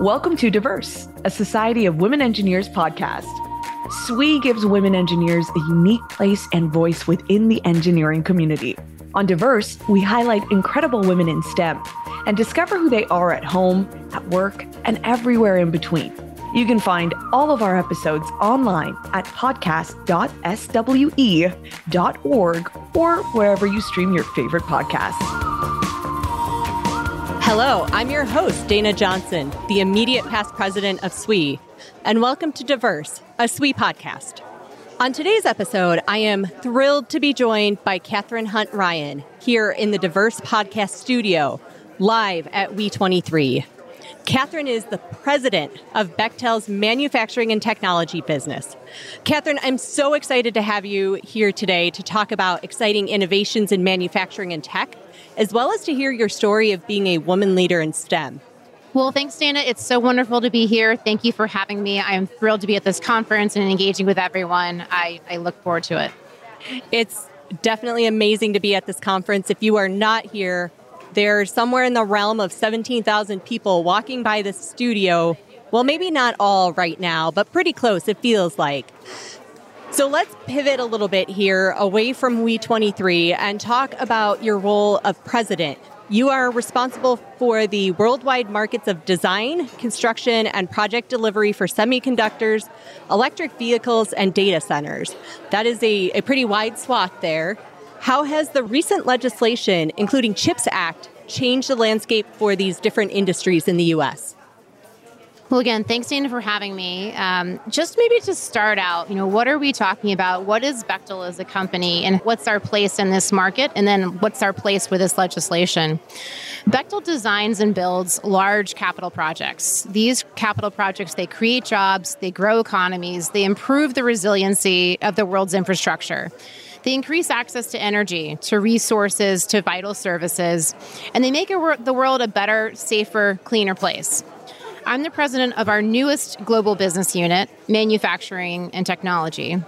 Welcome to Diverse, a Society of Women Engineers podcast. SWE gives women engineers a unique place and voice within the engineering community. On Diverse, we highlight incredible women in STEM and discover who they are at home, at work, and everywhere in between. You can find all of our episodes online at podcast.swe.org or wherever you stream your favorite podcasts. Hello, I'm your host, Dayna Johnson, the immediate past president of SWE, and welcome to Diverse, a SWE podcast. On today's episode, I am thrilled to be joined by Catherine Hunt Ryan here in the Diverse Podcast Studio, live at We23. Catherine is the president of Bechtel's manufacturing and technology business. Catherine, I'm so excited to have you here today to talk about exciting innovations in manufacturing and tech, as well as to hear your story of being a woman leader in STEM. Well, thanks, Dayna. It's so wonderful to be here. Thank you for having me. I am thrilled to be at this conference and engaging with everyone. I, I look forward to it. It's definitely amazing to be at this conference. If you are not here, there's somewhere in the realm of 17,000 people walking by the studio. Well, maybe not all right now, but pretty close, it feels like. So let's pivot a little bit here away from We23 and talk about your role of president. You are responsible for the worldwide markets of design, construction, and project delivery for semiconductors, electric vehicles, and data centers. That is a, a pretty wide swath there. How has the recent legislation, including CHIPS Act, changed the landscape for these different industries in the U.S.? Well, again, thanks, Dayna, for having me. Um, just maybe to start out, you know, what are we talking about? What is Bechtel as a company, and what's our place in this market? And then what's our place with this legislation? Bechtel designs and builds large capital projects. These capital projects they create jobs, they grow economies, they improve the resiliency of the world's infrastructure. They increase access to energy, to resources, to vital services, and they make the world a better, safer, cleaner place. I'm the president of our newest global business unit, Manufacturing and Technology,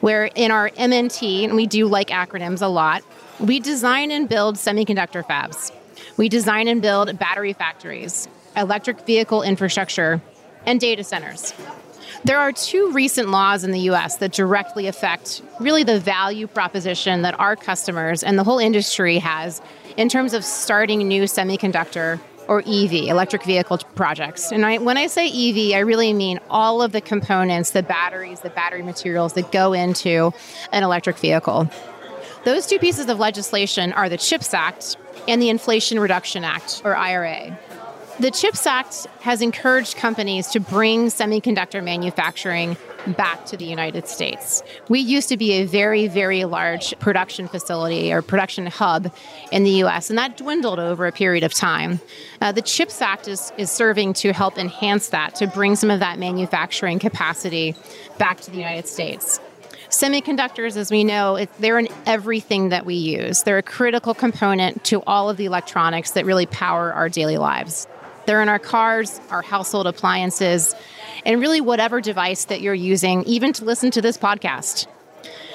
where in our M&T, and we do like acronyms a lot, we design and build semiconductor fabs. We design and build battery factories, electric vehicle infrastructure, and data centers. There are two recent laws in the US that directly affect really the value proposition that our customers and the whole industry has in terms of starting new semiconductor or EV, electric vehicle projects. And I, when I say EV, I really mean all of the components, the batteries, the battery materials that go into an electric vehicle. Those two pieces of legislation are the CHIPS Act and the Inflation Reduction Act, or IRA. The CHIPS Act has encouraged companies to bring semiconductor manufacturing back to the United States. We used to be a very, very large production facility or production hub in the US, and that dwindled over a period of time. Uh, the CHIPS Act is, is serving to help enhance that, to bring some of that manufacturing capacity back to the United States. Semiconductors, as we know, they're in everything that we use. They're a critical component to all of the electronics that really power our daily lives. They're in our cars, our household appliances, and really whatever device that you're using, even to listen to this podcast.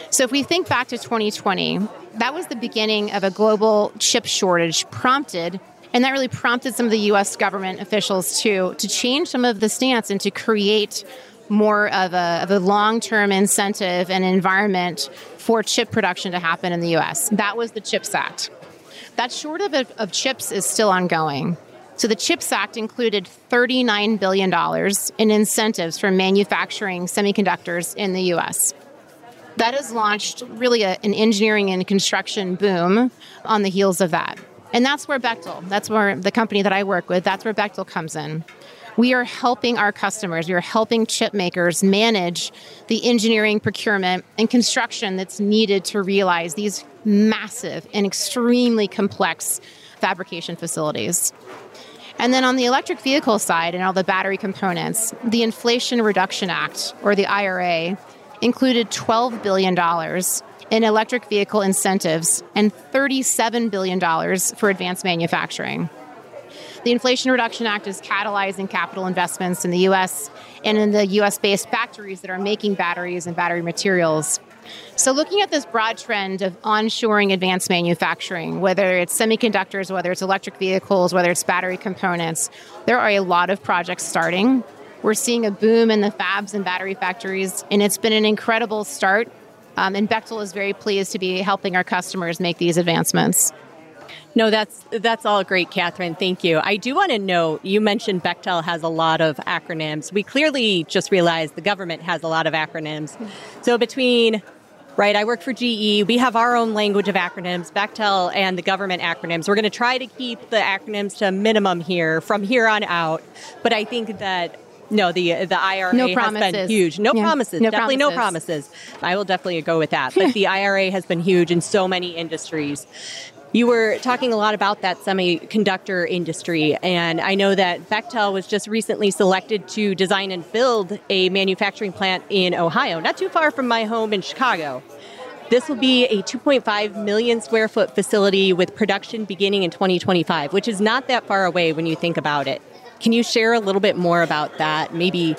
So, if we think back to 2020, that was the beginning of a global chip shortage prompted and that really prompted some of the US government officials to, to change some of the stance and to create more of a, of a long term incentive and environment for chip production to happen in the US. That was the CHIPS Act. That shortage of, of chips is still ongoing. So the CHIPS Act included $39 billion in incentives for manufacturing semiconductors in the US. That has launched really a, an engineering and construction boom on the heels of that. And that's where Bechtel, that's where the company that I work with, that's where Bechtel comes in. We are helping our customers, we are helping chip makers manage the engineering, procurement, and construction that's needed to realize these massive and extremely complex fabrication facilities. And then on the electric vehicle side and all the battery components, the Inflation Reduction Act, or the IRA, included $12 billion in electric vehicle incentives and $37 billion for advanced manufacturing. The Inflation Reduction Act is catalyzing capital investments in the US and in the US based factories that are making batteries and battery materials. So, looking at this broad trend of onshoring advanced manufacturing, whether it's semiconductors, whether it's electric vehicles, whether it's battery components, there are a lot of projects starting. We're seeing a boom in the fabs and battery factories, and it's been an incredible start. Um, and Bechtel is very pleased to be helping our customers make these advancements. No, that's that's all great, Catherine. Thank you. I do want to know you mentioned Bechtel has a lot of acronyms. We clearly just realized the government has a lot of acronyms. So between right? I work for GE. We have our own language of acronyms, Bechtel and the government acronyms. We're going to try to keep the acronyms to a minimum here from here on out. But I think that no, the the IRA no has been huge. No yeah. promises. No definitely promises. no promises. I will definitely go with that. But the IRA has been huge in so many industries. You were talking a lot about that semiconductor industry, and I know that Bechtel was just recently selected to design and build a manufacturing plant in Ohio, not too far from my home in Chicago. This will be a 2.5 million square foot facility with production beginning in 2025, which is not that far away when you think about it. Can you share a little bit more about that? Maybe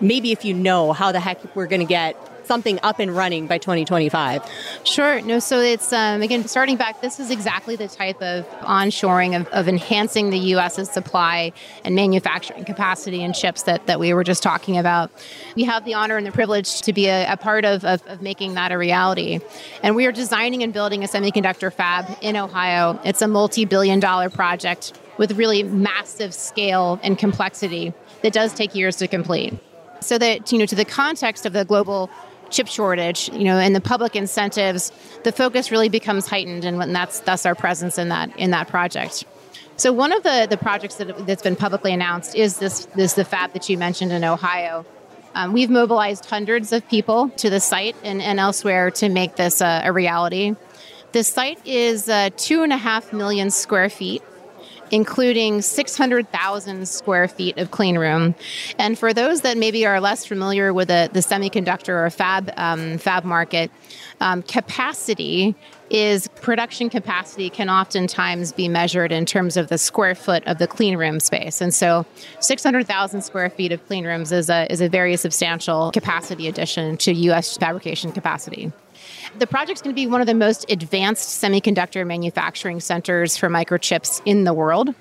maybe if you know how the heck we're going to get something up and running by 2025? Sure. No, so it's, um, again, starting back, this is exactly the type of onshoring of, of enhancing the U.S.'s supply and manufacturing capacity and chips that, that we were just talking about. We have the honor and the privilege to be a, a part of, of, of making that a reality. And we are designing and building a semiconductor fab in Ohio. It's a multi billion dollar project with really massive scale and complexity that does take years to complete. So that, you know, to the context of the global chip shortage, you know, and the public incentives, the focus really becomes heightened, and that's that's our presence in that in that project. So one of the the projects that, that's been publicly announced is this this the fab that you mentioned in Ohio. Um, we've mobilized hundreds of people to the site and, and elsewhere to make this uh, a reality. The site is uh, two and a half million square feet including 600,000 square feet of clean room. And for those that maybe are less familiar with the, the semiconductor or fab um, fab market, um, capacity is production capacity can oftentimes be measured in terms of the square foot of the clean room space. And so 600,000 square feet of clean rooms is a, is a very substantial capacity addition to US fabrication capacity. The project's going to be one of the most advanced semiconductor manufacturing centers for microchips in the world,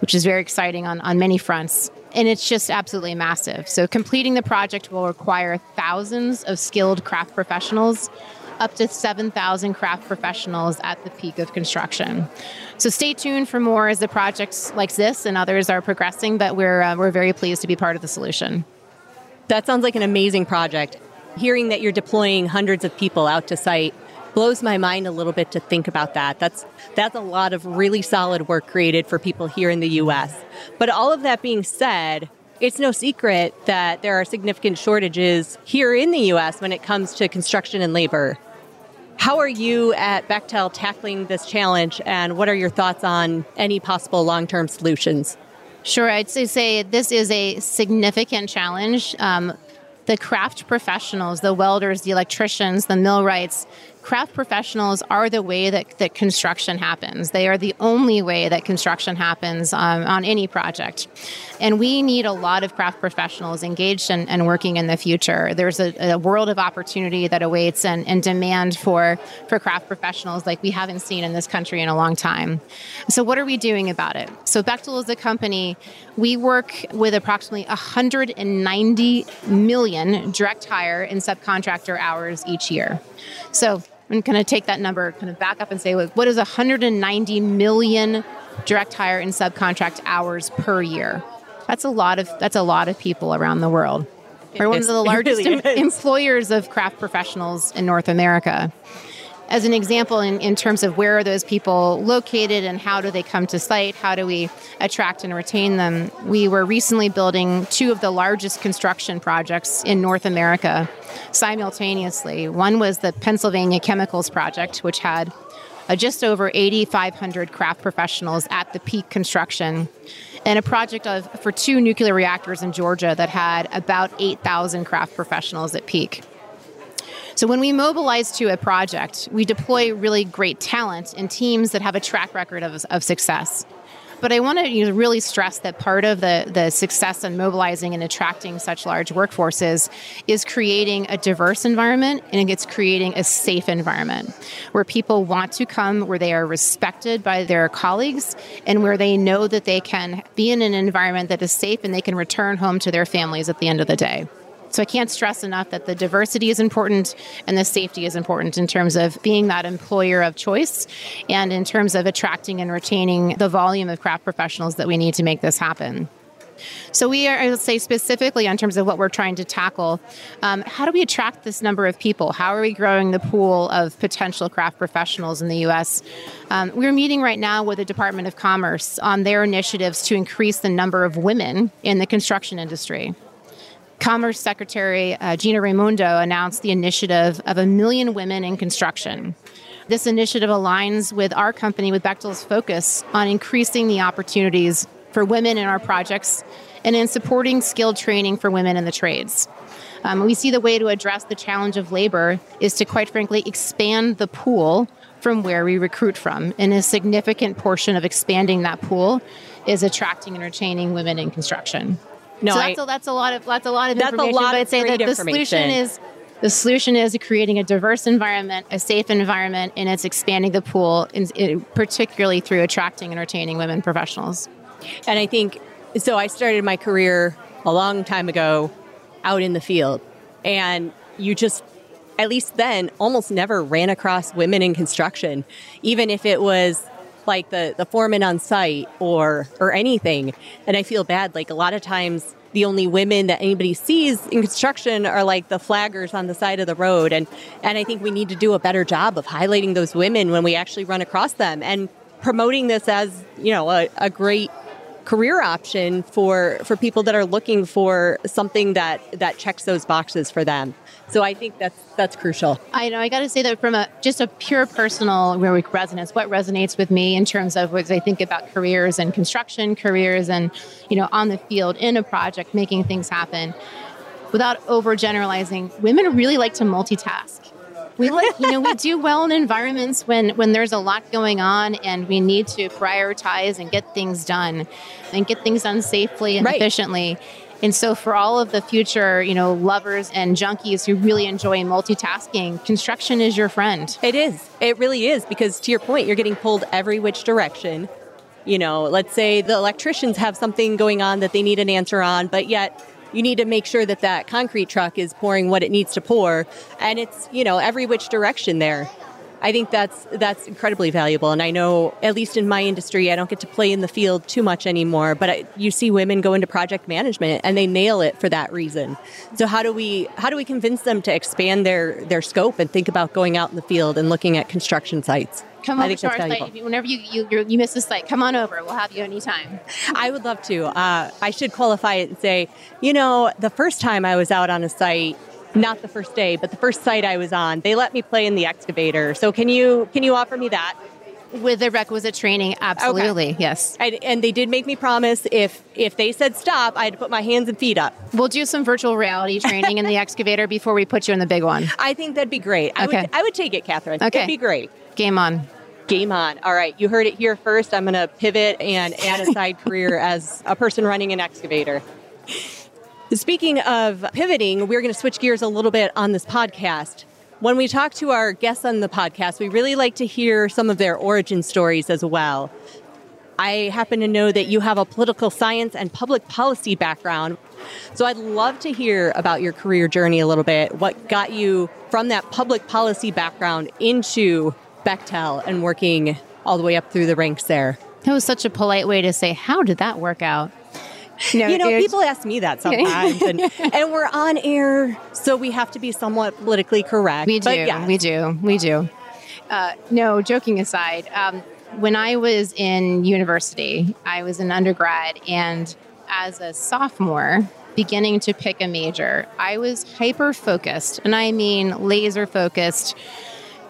which is very exciting on, on many fronts. And it's just absolutely massive. So, completing the project will require thousands of skilled craft professionals, up to 7,000 craft professionals at the peak of construction. So, stay tuned for more as the projects like this and others are progressing, but we're, uh, we're very pleased to be part of the solution. That sounds like an amazing project hearing that you're deploying hundreds of people out to site blows my mind a little bit to think about that. That's that's a lot of really solid work created for people here in the US. But all of that being said, it's no secret that there are significant shortages here in the US when it comes to construction and labor. How are you at Bechtel tackling this challenge and what are your thoughts on any possible long-term solutions? Sure, I'd say, this is a significant challenge. Um, the craft professionals, the welders, the electricians, the millwrights, craft professionals are the way that, that construction happens. They are the only way that construction happens um, on any project. And we need a lot of craft professionals engaged and, and working in the future. There's a, a, world of opportunity that awaits and, and demand for, for craft professionals like we haven't seen in this country in a long time. So, what are we doing about it? So, Bechtel is a company, we work with approximately 190 million direct hire and subcontractor hours each year. So, I'm going to take that number kind of back up and say, what is 190 million direct hire and subcontract hours per year? That's a lot of that's a lot of people around the world. We're one of the largest really employers of craft professionals in North America as an example in, in terms of where are those people located and how do they come to site? How do we attract and retain them? We were recently building two of the largest construction projects in north america simultaneously. One was the pennsylvania chemicals project which had uh, just over 8500 craft professionals at the peak construction and a project of for two nuclear reactors in georgia that had about 8000 craft professionals at peak so when we mobilize to a project, we deploy really great talent in teams that have a track record of, of success. But I want to you know, really stress that part of the, the success in mobilizing and attracting such large workforces is creating a diverse environment and it's creating a safe environment where people want to come, where they are respected by their colleagues, and where they know that they can be in an environment that is safe and they can return home to their families at the end of the day. So I can't stress enough that the diversity is important and the safety is important in terms of being that employer of choice and in terms of attracting and retaining the volume of craft professionals that we need to make this happen. So we are, I would say specifically in terms of what we're trying to tackle, um, how do we attract this number of people? How are we growing the pool of potential craft professionals in the U.S.? Um, we're meeting right now with the Department of Commerce on their initiatives to increase the number of women in the construction industry. Commerce Secretary uh, Gina Raimondo announced the initiative of a million women in construction. This initiative aligns with our company, with Bechtel's focus on increasing the opportunities for women in our projects and in supporting skilled training for women in the trades. Um, we see the way to address the challenge of labor is to, quite frankly, expand the pool from where we recruit from. And a significant portion of expanding that pool is attracting and retaining women in construction. No, so that's, I, a, that's a lot of that's a lot of that's information. A lot but I'd say that the solution is the solution is creating a diverse environment, a safe environment, and it's expanding the pool, in, in, particularly through attracting and retaining women professionals. And I think so. I started my career a long time ago out in the field, and you just at least then almost never ran across women in construction, even if it was like the, the foreman on site or or anything. And I feel bad. Like a lot of times the only women that anybody sees in construction are like the flaggers on the side of the road. And and I think we need to do a better job of highlighting those women when we actually run across them and promoting this as, you know, a, a great career option for for people that are looking for something that that checks those boxes for them. So I think that's that's crucial. I know. I got to say that from a just a pure personal resonance, what resonates with me in terms of as I think about careers and construction careers and you know on the field in a project making things happen. Without overgeneralizing, women really like to multitask. We like, you know, we do well in environments when when there's a lot going on and we need to prioritize and get things done and get things done safely and right. efficiently. And so for all of the future, you know, lovers and junkies who really enjoy multitasking, construction is your friend. It is. It really is because to your point, you're getting pulled every which direction. You know, let's say the electricians have something going on that they need an answer on, but yet you need to make sure that that concrete truck is pouring what it needs to pour. And it's you know every which direction there I think that's that's incredibly valuable, and I know at least in my industry, I don't get to play in the field too much anymore. But I, you see women go into project management, and they nail it for that reason. So how do we how do we convince them to expand their their scope and think about going out in the field and looking at construction sites? come on over to our site. Whenever you, you, you miss a site, come on over. We'll have you anytime. I would love to. Uh, I should qualify it and say, you know, the first time I was out on a site, not the first day, but the first site I was on, they let me play in the excavator. So can you can you offer me that? With the requisite training, absolutely, okay. yes. And, and, they did make me promise if if they said stop, I had to put my hands and feet up. We'll do some virtual reality training in the excavator before we put you in the big one. I think that'd be great. I okay. would I would take it, Catherine. Okay. It'd be great. Game on. Game on. All right, you heard it here first. I'm going to pivot and add a side career as a person running an excavator. Speaking of pivoting, we're going to switch gears a little bit on this podcast. When we talk to our guests on the podcast, we really like to hear some of their origin stories as well. I happen to know that you have a political science and public policy background. So I'd love to hear about your career journey a little bit. What got you from that public policy background into Bechtel and working all the way up through the ranks there? That was such a polite way to say, How did that work out? No, you know, people ask me that sometimes, and, and, we're on air, so we have to be somewhat politically correct. We do, yes. we do, we do. Uh, no, joking aside, um, when I was in university, I was an undergrad, and as a sophomore, beginning to pick a major, I was hyper focused, and I mean laser focused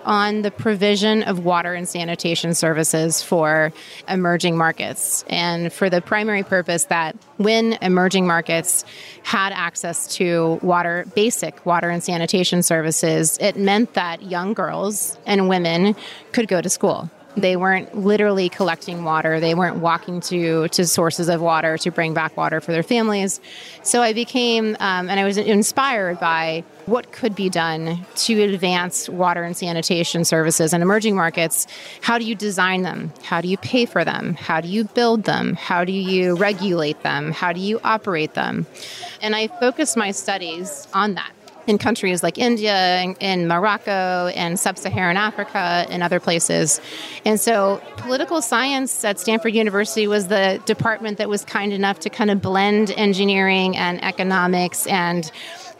on the provision of water and sanitation services for emerging markets. And for the primary purpose that when emerging markets had access to water, basic water and sanitation services, it meant that young girls and women could go to school. They weren't literally collecting water. They weren't walking to to sources of water to bring back water for their families. So I became, um, and I was inspired by what could be done to advance water and sanitation services in emerging markets. How do you design them? How do you pay for them? How do you build them? How do you regulate them? How do you operate them? And I focused my studies on that in countries like India and, Morocco and sub Saharan Africa and other places. And so, political science at Stanford University was the department that was kind enough to kind of blend engineering and economics and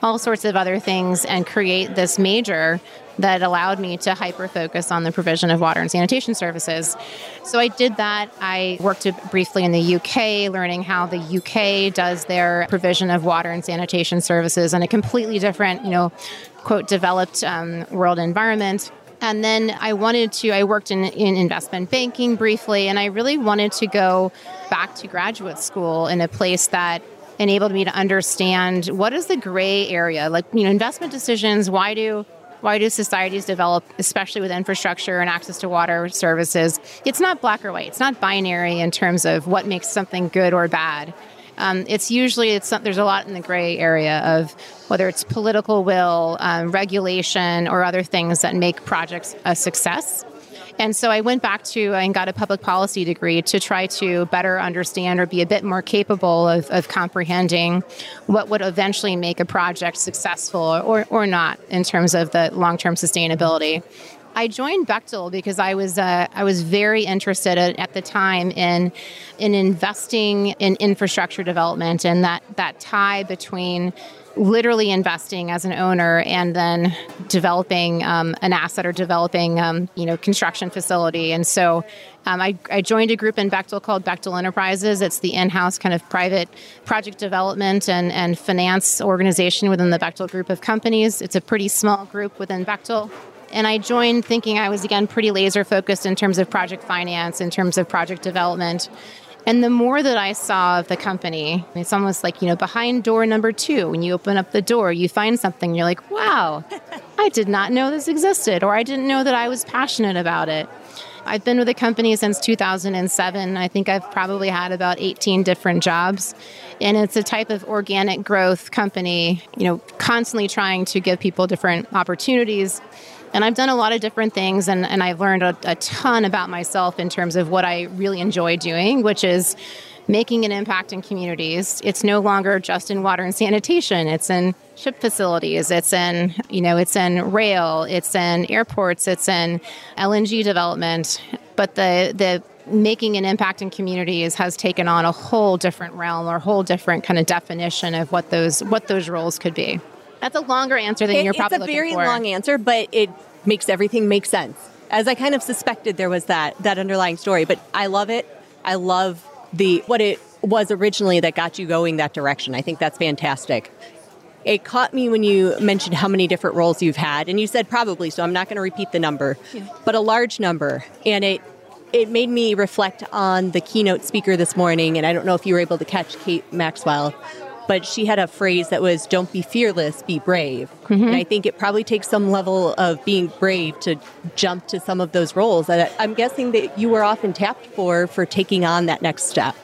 all sorts of other things and create this major that allowed me to hyper focus on the provision of water and sanitation services. So I did that. I worked briefly in the UK, learning how the UK does their provision of water and sanitation services in a completely different, you know, quote, developed um, world environment. And then I wanted to, I worked in, in investment banking briefly, and I really wanted to go back to graduate school in a place that enabled me to understand what is the gray area like you know investment decisions why do why do societies develop, especially with infrastructure and access to water services? It's not black or white. It's not binary in terms of what makes something good or bad. Um, it's usually it's there's a lot in the gray area of whether it's political will, um, regulation, or other things that make projects a success. And so I went back to and got a public policy degree to try to better understand or be a bit more capable of, of comprehending what would eventually make a project successful or, or not in terms of the long term sustainability. I joined Bechtel because I was uh, I was very interested at, at, the time in in investing in infrastructure development and that that tie between literally investing as an owner and then developing um, an asset or developing um, you know construction facility and so um, I, I, joined a group in Bechtel called Bechtel Enterprises. It's the in-house kind of private project development and, and finance organization within the Bechtel group of companies. It's a pretty small group within Bechtel. And I joined thinking I was, again, pretty laser focused in terms of project finance, in terms of project development. And the more that I saw of the company, it's almost like, you know, behind door number two, when you open up the door, you find something, you're like, wow, I did not know this existed, or I didn't know that I was passionate about it. I've been with the company since 2007. I think I've probably had about 18 different jobs. And it's a type of organic growth company, you know, constantly trying to give people different opportunities and I've done a lot of different things, and, and I've learned a, a ton about myself in terms of what I really enjoy doing, which is making an impact in communities. It's no longer just in water and sanitation. It's in ship facilities. It's in, you know, it's in rail. It's in airports. It's in LNG development. But the the making an impact in communities has taken on a whole different realm or a whole different kind of definition of what those what those roles could be. That's a longer answer than it, you're probably looking for. It's a very long answer, but it makes everything make sense. As I kind of suspected there was that that underlying story, but I love it. I love the what it was originally that got you going that direction. I think that's fantastic. It caught me when you mentioned how many different roles you've had, and you said probably, so I'm not going to repeat the number, yeah. but a large number. And it it made me reflect on the keynote speaker this morning, and I don't know if you were able to catch Kate Maxwell, but she had a phrase that was don't be fearless be brave mm-hmm. and i think it probably takes some level of being brave to jump to some of those roles that i'm guessing that you were often tapped for for taking on that next step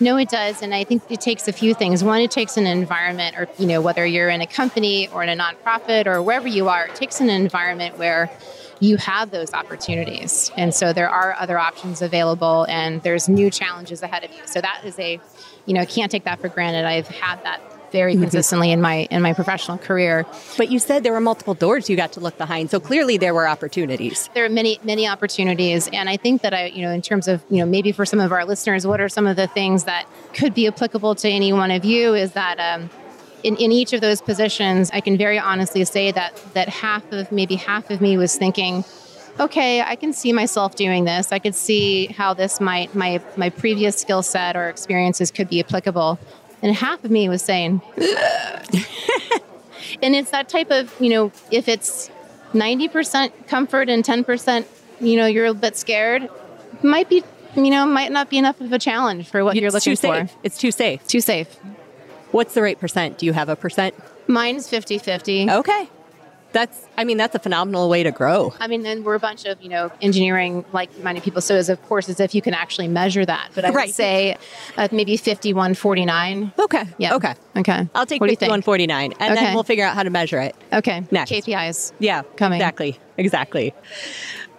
no, it does. And I think it takes a few things. One, it takes an environment, or, you know, whether you're in a company or in a nonprofit or wherever you are, it takes an environment where you have those opportunities. And so there are other options available and there's new challenges ahead of you. So that is a you know, can't take that for granted. I've had that very mm-hmm. consistently in my in my professional career. But you said there were multiple doors you got to look behind. So clearly there were opportunities. There are many many opportunities and I think that I, you know, in terms of, you know, maybe for some of our listeners, what are some of the things that could be applicable to any one of you is that um, in, in each of those positions, I can very honestly say that that half of maybe half of me was thinking, okay, I can see myself doing this. I could see how this might my my previous skill set or experiences could be applicable. And half of me was saying, and it's that type of you know, if it's ninety percent comfort and ten percent, you know, you're a bit scared, might be you know might not be enough of a challenge for what it's you're looking too for. Safe. It's too safe. Too safe. What's the right percent? Do you have a percent? Mine's 50 50. Okay. That's, I mean, that's a phenomenal way to grow. I mean, and we're a bunch of, you know, engineering like-minded people. So, as of course, as if you can actually measure that. But I Right. would say uh, maybe 5149. Okay. Yeah. Okay. Okay. I'll take What do you think? 5149 and Okay. then we'll figure out how to measure it. Okay. Next. KPIs. Yeah, Coming. Exactly. Exactly.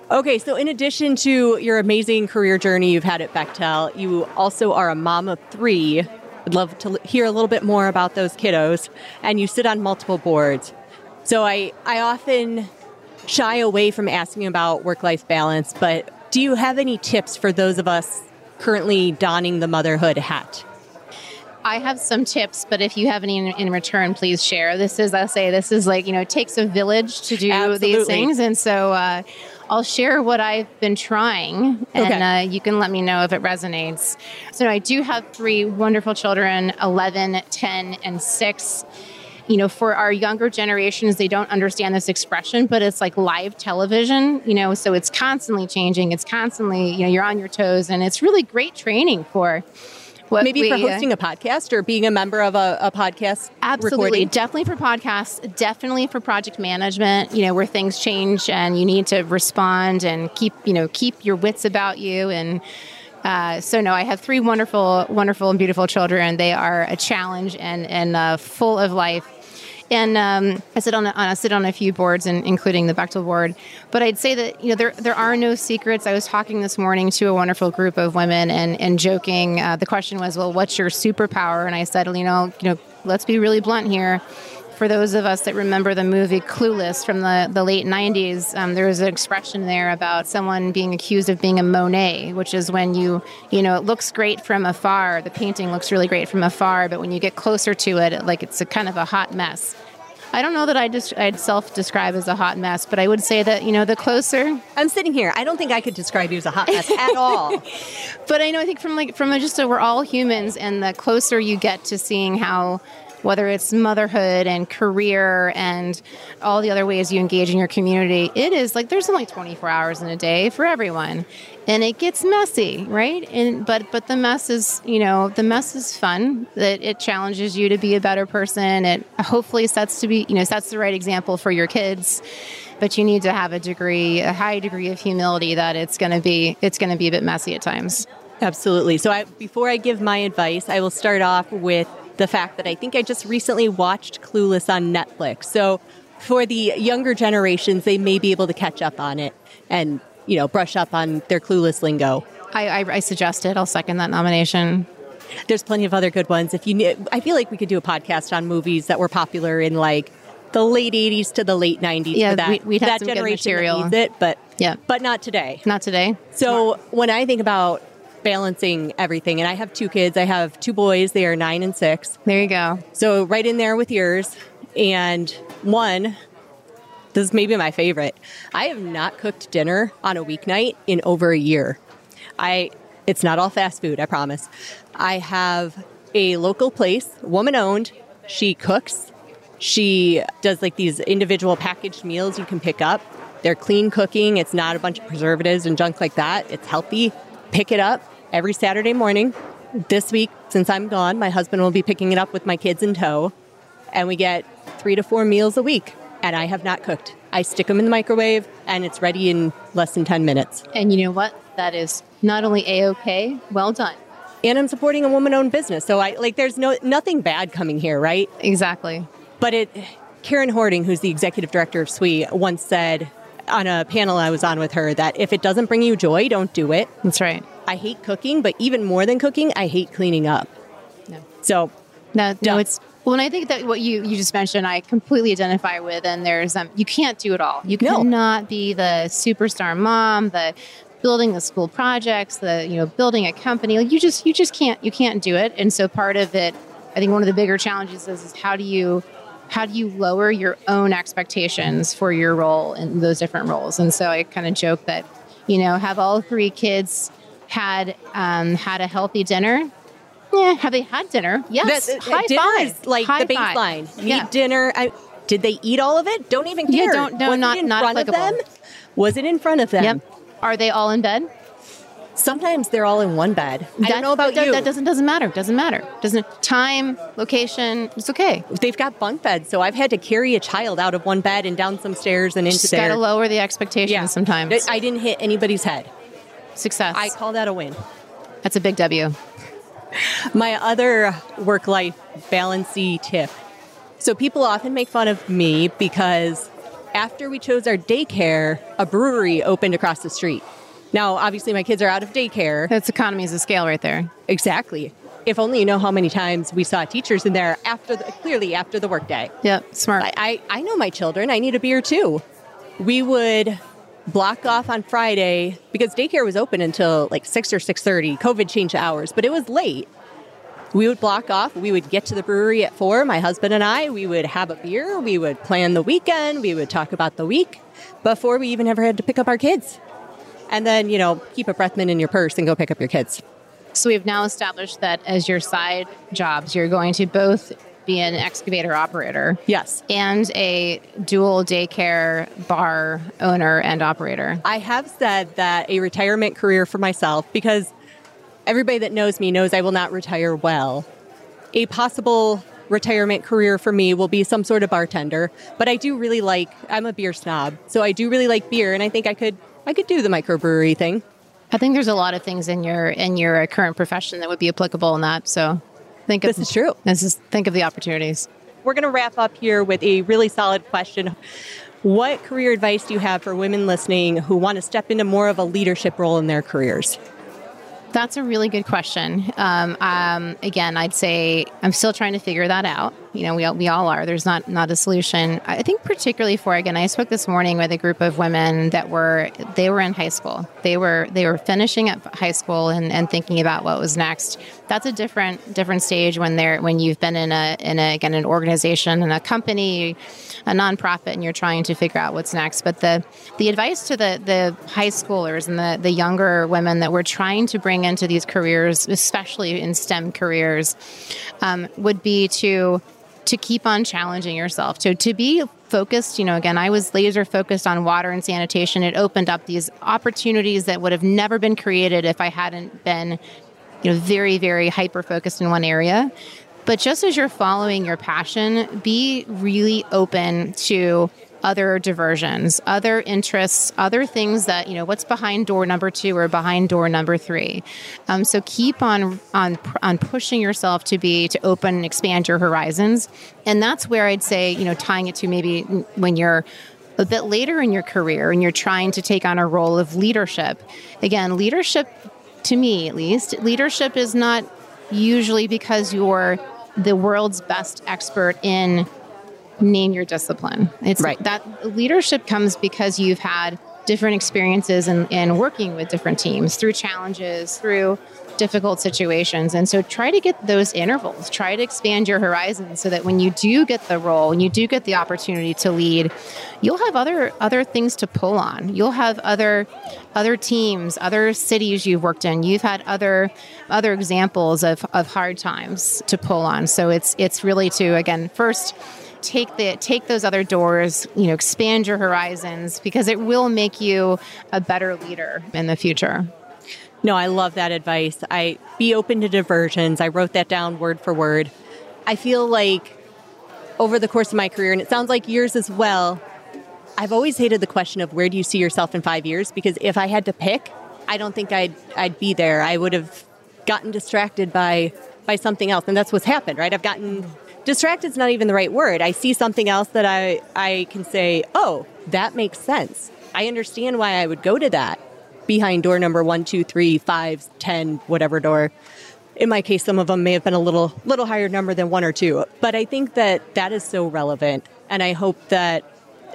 Okay, so in addition to your amazing career journey you've had at Bechtel, you also are a mom of three. I'd love to hear a little bit more about those kiddos. And you sit on multiple boards. So I, I often shy away from asking about work life balance, but do you have any tips for those of us currently donning the motherhood hat? I have some tips, but if you have any in, in return, please share. This is, I'll say, this is like, you know, it takes a village to do Absolutely. these things. And so uh, I'll share what I've been trying, and Okay. uh, you can let me know if it resonates. So I do have three wonderful children 11, 10, and 6. You know, for our younger generations, they don't understand this expression, but it's like live television, you know, so it's constantly changing. It's constantly, you know, you're on your toes, and it's really great training for what Maybe for we, uh, hosting a podcast or being a member of a, a podcast Absolutely. recording? Definitely for podcasts, definitely for project management, you know, where things change and you need to respond and keep, you know, keep your wits about you. And uh, so, no, I have three wonderful, wonderful and beautiful children. They are a challenge and, and uh, full of life. And um, I sit on, sit on a few boards, and including the Bechtel board. But I'd say that you know there there are no secrets. I was talking this morning to a wonderful group of women, and and joking. Uh, the question was, well, what's your superpower? And I said, you know, you know, let's be really blunt here. For those of us that remember the movie Clueless from the, the late 90s, um, there was an expression there about someone being accused of being a Monet, which is when you, you know, it looks great from afar. The painting looks really great from afar, but when you get closer to it, like it's a kind of a hot mess. I don't know that I just I'd self-describe as a hot mess, but I would say that you know the closer. I'm sitting here. I don't think I could describe you as a hot mess at all. But I know I think from like from a, just so we're all humans, and the closer you get to seeing how whether it's motherhood and career and all the other ways you engage in your community, it is like there's only 24 hours in a day for everyone. And it gets messy, right? And but but the mess is, you know, the mess is fun. That it challenges you to be a better person. It hopefully sets to be, you know, sets the right example for your kids. But you need to have a degree, a high degree of humility that it's going to be it's going to be a bit messy at times. Absolutely. So, I, before I give my advice, I will start off with the fact that I think I just recently watched Clueless on Netflix. So, for the younger generations, they may be able to catch up on it and you know brush up on their Clueless lingo. I, I, I suggest it. I'll second that nomination. There's plenty of other good ones. If you, I feel like we could do a podcast on movies that were popular in like the late '80s to the late '90s. Yeah, for that, we- we'd have that generation that material. needs it, but Yeah. but not today. Not today. So when I think about balancing everything, and I have two kids, I have two boys, they are nine and six. There you go. So right in there with yours. And one, this is maybe my favorite. I have not cooked dinner on a weeknight in over a year. I it's not all fast food, I promise. I have a local place, woman owned. She cooks. She does like these individual packaged meals you can pick up. They're clean cooking. It's not a bunch of preservatives and junk like that. It's healthy. Pick it up every Saturday morning. This week, since I'm gone, my husband will be picking it up with my kids in tow and we get three to four meals a week. And I have not cooked. I stick them in the microwave, and it's ready in less than ten minutes. And you know what? That is not only a okay, well done. And I'm supporting a woman-owned business, so I like. There's no nothing bad coming here, right? Exactly. But it. Karen Horting, who's the executive director of SWE, once said on a panel I was on with her that if it doesn't bring you joy, don't do it. That's right. I hate cooking, but even more than cooking, I hate cleaning up. No. So No, no, it's well, and I think that what you, you just mentioned, I completely identify with. And there's um, you can't do it all. You No. cannot be the superstar mom, the building the school projects, the you know building a company. Like you just you just can't you can't do it. And so part of it, I think one of the bigger challenges is, is how do you how do you lower your own expectations for your role in those different roles? And so I kind of joke that you know have all three kids had um, had a healthy dinner. Yeah, have they had dinner? Yes. That- High dinner five. is like High the five. baseline. Need Yeah. dinner. I, did they eat all of it? Don't even Yeah, care. don't- no, Was not- it in not front of them? Was it in front of them? Yep. Are they all in bed? Sometimes they're all in one bed. I That- don't know about that, you. That doesn't doesn't matter. Doesn't matter. Doesn't time, location. It's okay. They've got bunk beds, so I've had to carry a child out of one bed and down some stairs and into Just there. gotta lower the expectations yeah. sometimes. I didn't hit anybody's head. Success. I call that a win. That's a big W. My other work life balancey tip. So people often make fun of me because after we chose our daycare, a brewery opened across the street. Now, obviously, my kids are out of daycare. That's economies of scale right there. Exactly. If only you know how many times we saw teachers in there after the, clearly after the workday. Yep, smart. I, I, I know my children. I need a beer too. We would block off on Friday because daycare was open until like six or six thirty. COVID changed hours, but it was late. We would block off. We would get to the brewery at four. My husband and I. We would have a beer. We would plan the weekend. We would talk about the week before we even ever had to pick up our kids. And then you know keep a breath mint in your purse and go pick up your kids. So we've now established that as your side jobs, you're going to both be an excavator operator Yes. and a dual daycare bar owner and operator. I have said that a retirement career for myself because everybody that knows me knows I will not retire well. A possible retirement career for me will be some sort of bartender, but I do really like I'm a beer snob. So I do really like beer and I think I could I could do the microbrewery thing. I think there's a lot of things in your in your current profession that would be applicable in that. So think This is true. This is think of the opportunities. We're going to wrap up here with a really solid question. What career advice do you have for women listening who want to step into more of a leadership role in their careers? That's a really good question. Um, um, again, I'd say I'm still trying to figure that out. You know, we all, we all are. There's not not a solution. I think particularly for again, I spoke this morning with a group of women that were they were in high school. They were they were finishing up high school and, and thinking about what was next. That's a different different stage when they're when you've been in a in a again an organization and a company, a nonprofit, and you're trying to figure out what's next. But the the advice to the the high schoolers and the the younger women that we're trying to bring into these careers, especially in STEM careers, um, would be to to keep on challenging yourself to to be focused. You know again i was laser focused on water and sanitation. It opened up these opportunities that would have never been created if i hadn't been you know very very hyper focused in one area. But just as you're following your passion be really open to other diversions other interests other things that you know what's behind door number two or behind door number three. Um, so keep on on on pushing yourself to be to open and expand your horizons. And that's where i'd say you know tying it to maybe when you're a bit later in your career and you're trying to take on a role of leadership. Again leadership to me at least leadership is not usually because you're the world's best expert in name your discipline. It's Right. that leadership comes because you've had different experiences in, in working with different teams through challenges, through difficult situations. And so try to get those intervals, try to expand your horizons so that when you do get the role, when you do get the opportunity to lead, you'll have other other things to pull on. You'll have other other teams, other cities you've worked in. You've had other other examples of, of hard times to pull on. So it's it's really to again first take the take those other doors you know expand your horizons because it will make you a better leader in the future No, I love that advice. I be open to diversions. I wrote that down word for word. I feel like over the course of my career, and it sounds like yours as well, I've always hated the question of where do you see yourself in five years? Because if I had to pick, I don't think I'd I'd be there. I would have gotten distracted by by something else, and that's what's happened, right? I've gotten distracted is not even the right word. I see something else that I I can say, oh, that makes sense. I understand why I would go to that behind door number one, two, three, five, ten, whatever door. In my case, some of them may have been a little little higher number than one or two, but I think that that is so relevant, and I hope that,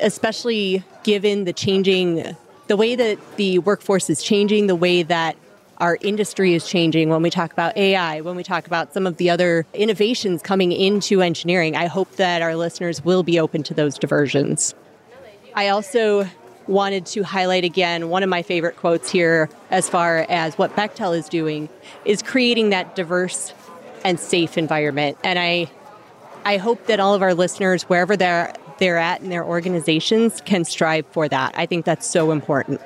especially given the changing, the way that the workforce is changing, the way that our industry is changing when we talk about AI, when we talk about some of the other innovations coming into engineering, I hope that our listeners will be open to those diversions. I also wanted to highlight again one of my favorite quotes here as far as what Bechtel is doing is creating that diverse and safe environment. And I I hope that all of our listeners wherever they're they're at in their organizations can strive for that. I think that's so important.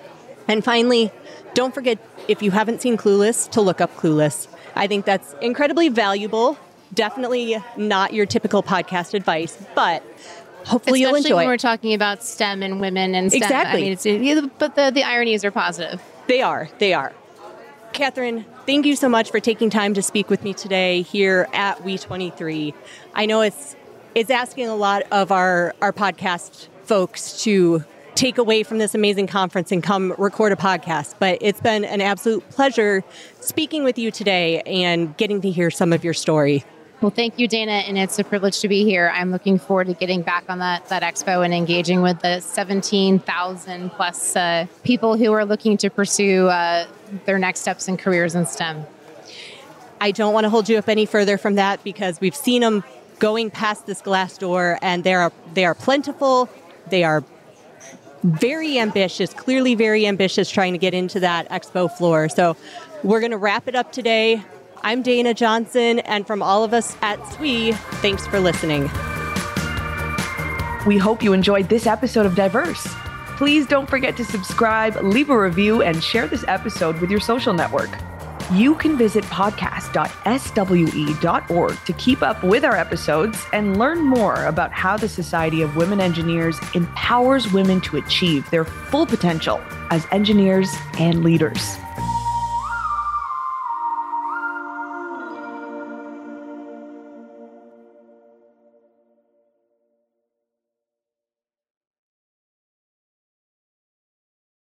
And finally, don't forget if you haven't seen Clueless to look up Clueless. I think that's incredibly valuable. Definitely not your typical podcast advice, but hopefully Especially you'll enjoy Especially when we're talking about STEM and women and STEM. Exactly. I mean, but the, the ironies are positive. They are. They are. Catherine, thank you so much for taking time to speak with me today here at We23. I know it's it's asking a lot of our our podcast folks to take away from this amazing conference and come record a podcast, but it's been an absolute pleasure speaking with you today and getting to hear some of your story. Well, thank you, Dayna, and it's a privilege to be here. I'm looking forward to getting back on that that expo and engaging with the 17,000 plus uh, people who are looking to pursue uh, their next steps in careers in STEM. I don't want to hold you up any further from that because we've seen them going past this glass door and they are they are plentiful. They are very ambitious, clearly very ambitious trying to get into that expo floor. So we're going to wrap it up today. I'm Dayna Johnson and from all of us at SWE, thanks for listening. We hope you enjoyed this episode of Diverse. Please don't forget to subscribe, leave a review, and share this episode with your social network. You can visit podcast.swe.org to keep up with our episodes and learn more about how the Society of Women Engineers empowers women to achieve their full potential as engineers and leaders.